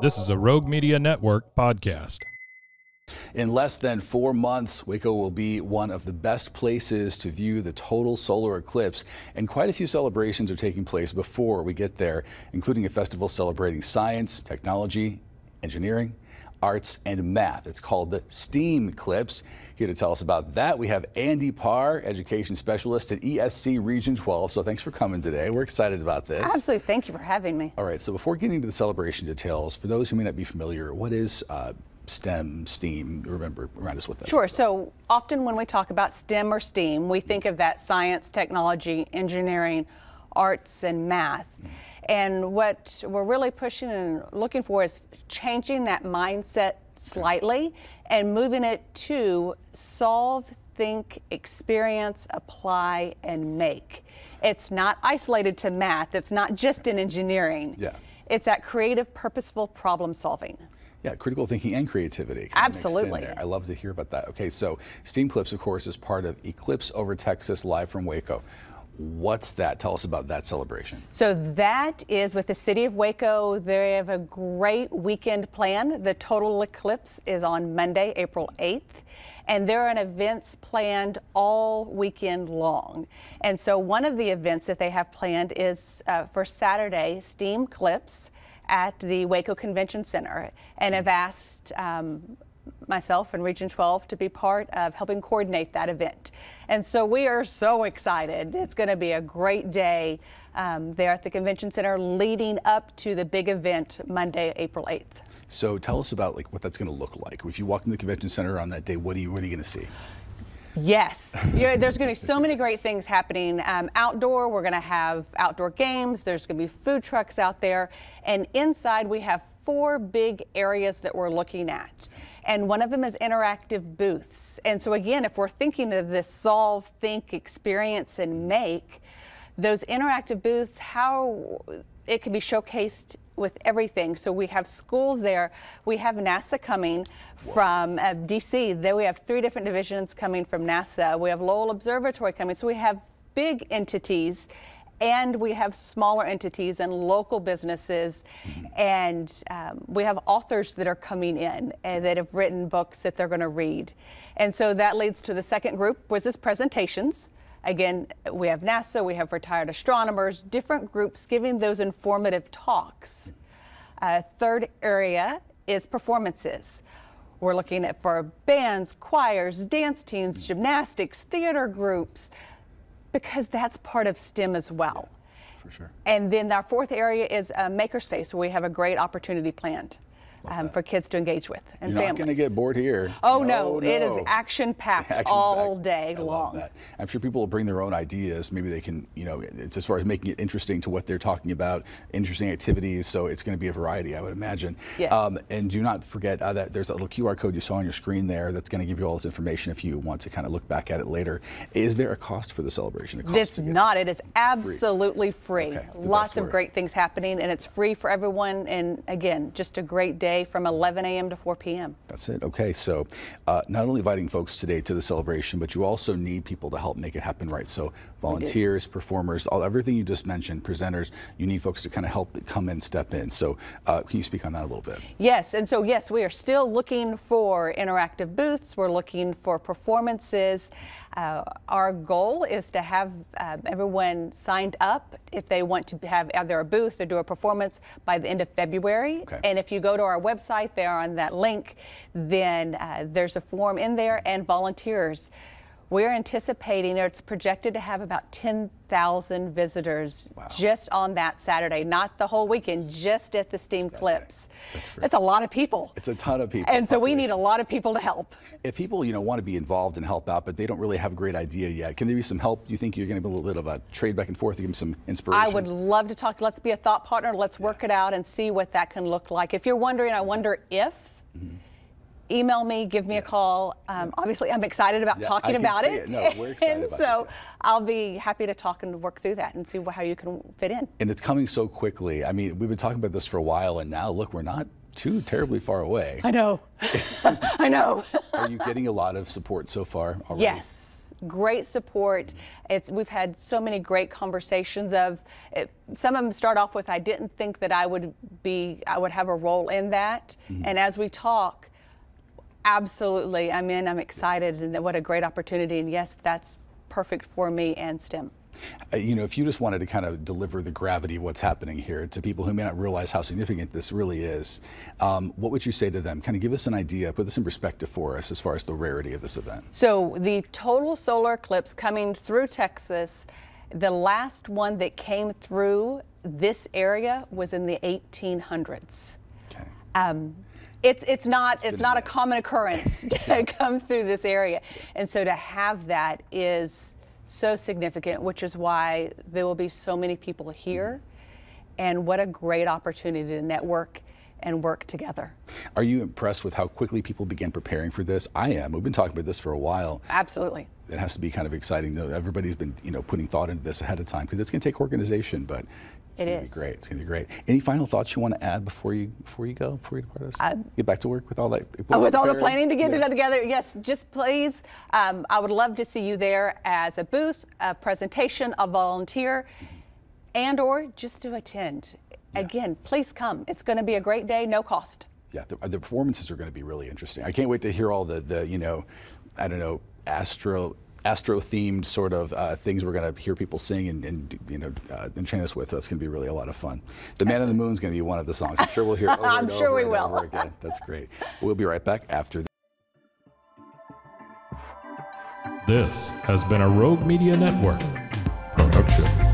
This is a Rogue Media Network podcast. In less than four months, Waco will be one of the best places to view the total solar eclipse, and quite a few celebrations are taking place before we get there, including a festival celebrating science, technology, engineering, arts, and math. It's called the Steamclipse. Here to tell us about that, we have Andy Parr, education specialist at ESC Region 12. So thanks for coming today. We're excited about this. Absolutely. Thank you for having me. All right. So before getting to the celebration details, for those who may not be familiar, what is uh, STEM, STEAM? Remember, remind us what that. Sure. So often when we talk about STEM or STEAM, we think of that science, technology, engineering, arts, and math. Mm. And what we're really pushing and looking for is changing that mindset slightly and moving it to solve, think, experience, apply, and make. It's not isolated to math. It's not just in engineering. Yeah. It's that creative, purposeful problem solving. Yeah, critical thinking and creativity. Absolutely. I love to hear about that. Okay, so Steamclipse, of course, is part of Eclipse over Texas live from Waco. What's that? Tell us about that celebration. So that is with the city of Waco. They have a great weekend plan. The total eclipse is on Monday, April 8th. And there are events planned all weekend long. And so one of the events that they have planned is uh, for Saturday, Steamclipse at the Waco Convention Center and have asked um, myself and Region 12 to be part of helping coordinate that event. And so we are so excited. It's going to be a great day um, there at the Convention Center leading up to the big event Monday, April 8th. So tell us about like what that's going to look like. If you walk into the Convention Center on that day, what are you, what are you going to see? Yes, there's going to be so many great things happening um, outdoor. We're going to have outdoor games. There's going to be food trucks out there, and inside we have four big areas that we're looking at and one of them is interactive booths. And so again, if we're thinking of this solve, think, experience, and make, those interactive booths, how it can be showcased with everything. So we have schools there. We have NASA coming from uh, DC. Then we have three different divisions coming from NASA. We have Lowell Observatory coming. So we have big entities and we have smaller entities and local businesses, mm-hmm. and um, we have authors that are coming in and that have written books that they're going to read. And so that leads to the second group, which is presentations. Again, we have NASA, we have retired astronomers, different groups giving those informative talks. Uh, third area is performances. We're looking at for bands, choirs, dance teams, gymnastics, theater groups, because that's part of STEM as well. Yeah, for sure. And then our fourth area is a makerspace where we have a great opportunity planned um, for kids to engage with and You're families. not going to get bored here. Oh no, no. it is action packed all day I long. I'm sure people will bring their own ideas. Maybe they can, you know, it's as far as making it interesting to what they're talking about, interesting activities. So it's going to be a variety, I would imagine. Yeah. Um, and do not forget uh, that there's a little QR code you saw on your screen there that's going to give you all this information if you want to kind of look back at it later. Is there a cost for the celebration? it's not. It is absolutely free. free. Okay, Lots of great things happening, and it's free for everyone. And again, just a great day from 11 a.m. to 4 p.m. That's it. Okay, so uh, not only inviting folks today to the celebration, but you also need people to help make it happen right. So volunteers, performers, all everything you just mentioned, presenters, you need folks to kind of help come in, step in. So uh, can you speak on that a little bit? Yes, and so yes, we are still looking for interactive booths. We're looking for performances. Uh, our goal is to have uh, everyone signed up if they want to have either a booth or do a performance by the end of February. Okay. And if you go to our website there on that link, then uh, there's a form in there and volunteers. We're anticipating or it's projected to have about 10,000 visitors wow. just on that Saturday, not the whole weekend, just at the Steamclipse. That's, That's a lot of people. It's a ton of people. And so we need a lot of people to help. If people, you know, want to be involved and help out, but they don't really have a great idea yet, can there be some help? You think you're going to be a little bit of a trade back and forth give them some inspiration? I would love to talk. Let's be a thought partner. Let's work yeah. it out and see what that can look like. If you're wondering, I wonder if. Mm-hmm email me, give me yeah. a call. Um, obviously, I'm excited about yeah, talking about it. it. No, we're excited and so I'll be happy to talk and work through that and see how you can fit in. And it's coming so quickly. I mean, we've been talking about this for a while, and now look, we're not too terribly far away. I know. I know. Are you getting a lot of support so far already? Yes great support. It's, we've had so many great conversations of it, some of them start off with I didn't think that I would be I would have a role in that mm-hmm. and as we talk Absolutely. I'm in. I'm excited. And what a great opportunity. And yes, that's perfect for me and STEM. Uh, you know, if you just wanted to kind of deliver the gravity of what's happening here to people who may not realize how significant this really is, um, what would you say to them? Kind of give us an idea, put this in perspective for us as far as the rarity of this event. So, the total solar eclipse coming through Texas, the last one that came through this area was in the 1800s. Um, it's it's not it's, it's not a, a common occurrence to come through this area, and so to have that is so significant, which is why there will be so many people here, and what a great opportunity to network and work together. Are you impressed with how quickly people began preparing for this? I am. We've been talking about this for a while. Absolutely. It has to be kind of exciting. Everybody's been, you know, putting thought into this ahead of time because it's going to take organization, but it's going to be great. It's going to be great. Any final thoughts you want to add before you before you go? Before you depart us? Uh, Get back to work with all that. Oh, with all the planning to get yeah. together. Yes, just please. Um, I would love to see you there as a booth, a presentation, a volunteer, and or just to attend. Yeah. Again, please come. It's going to be a great day, no cost. Yeah, the, the performances are going to be really interesting. I can't wait to hear all the the you know, I don't know, astro astro themed sort of uh, things we're going to hear people sing and, and you know uh, enchain us with. That's going to be really a lot of fun. The Man in the Moon is going to be one of the songs. I'm sure we'll hear. Over I'm and sure over we and will. Over again. That's great. We'll be right back after. This has been a Rogue Media Network production.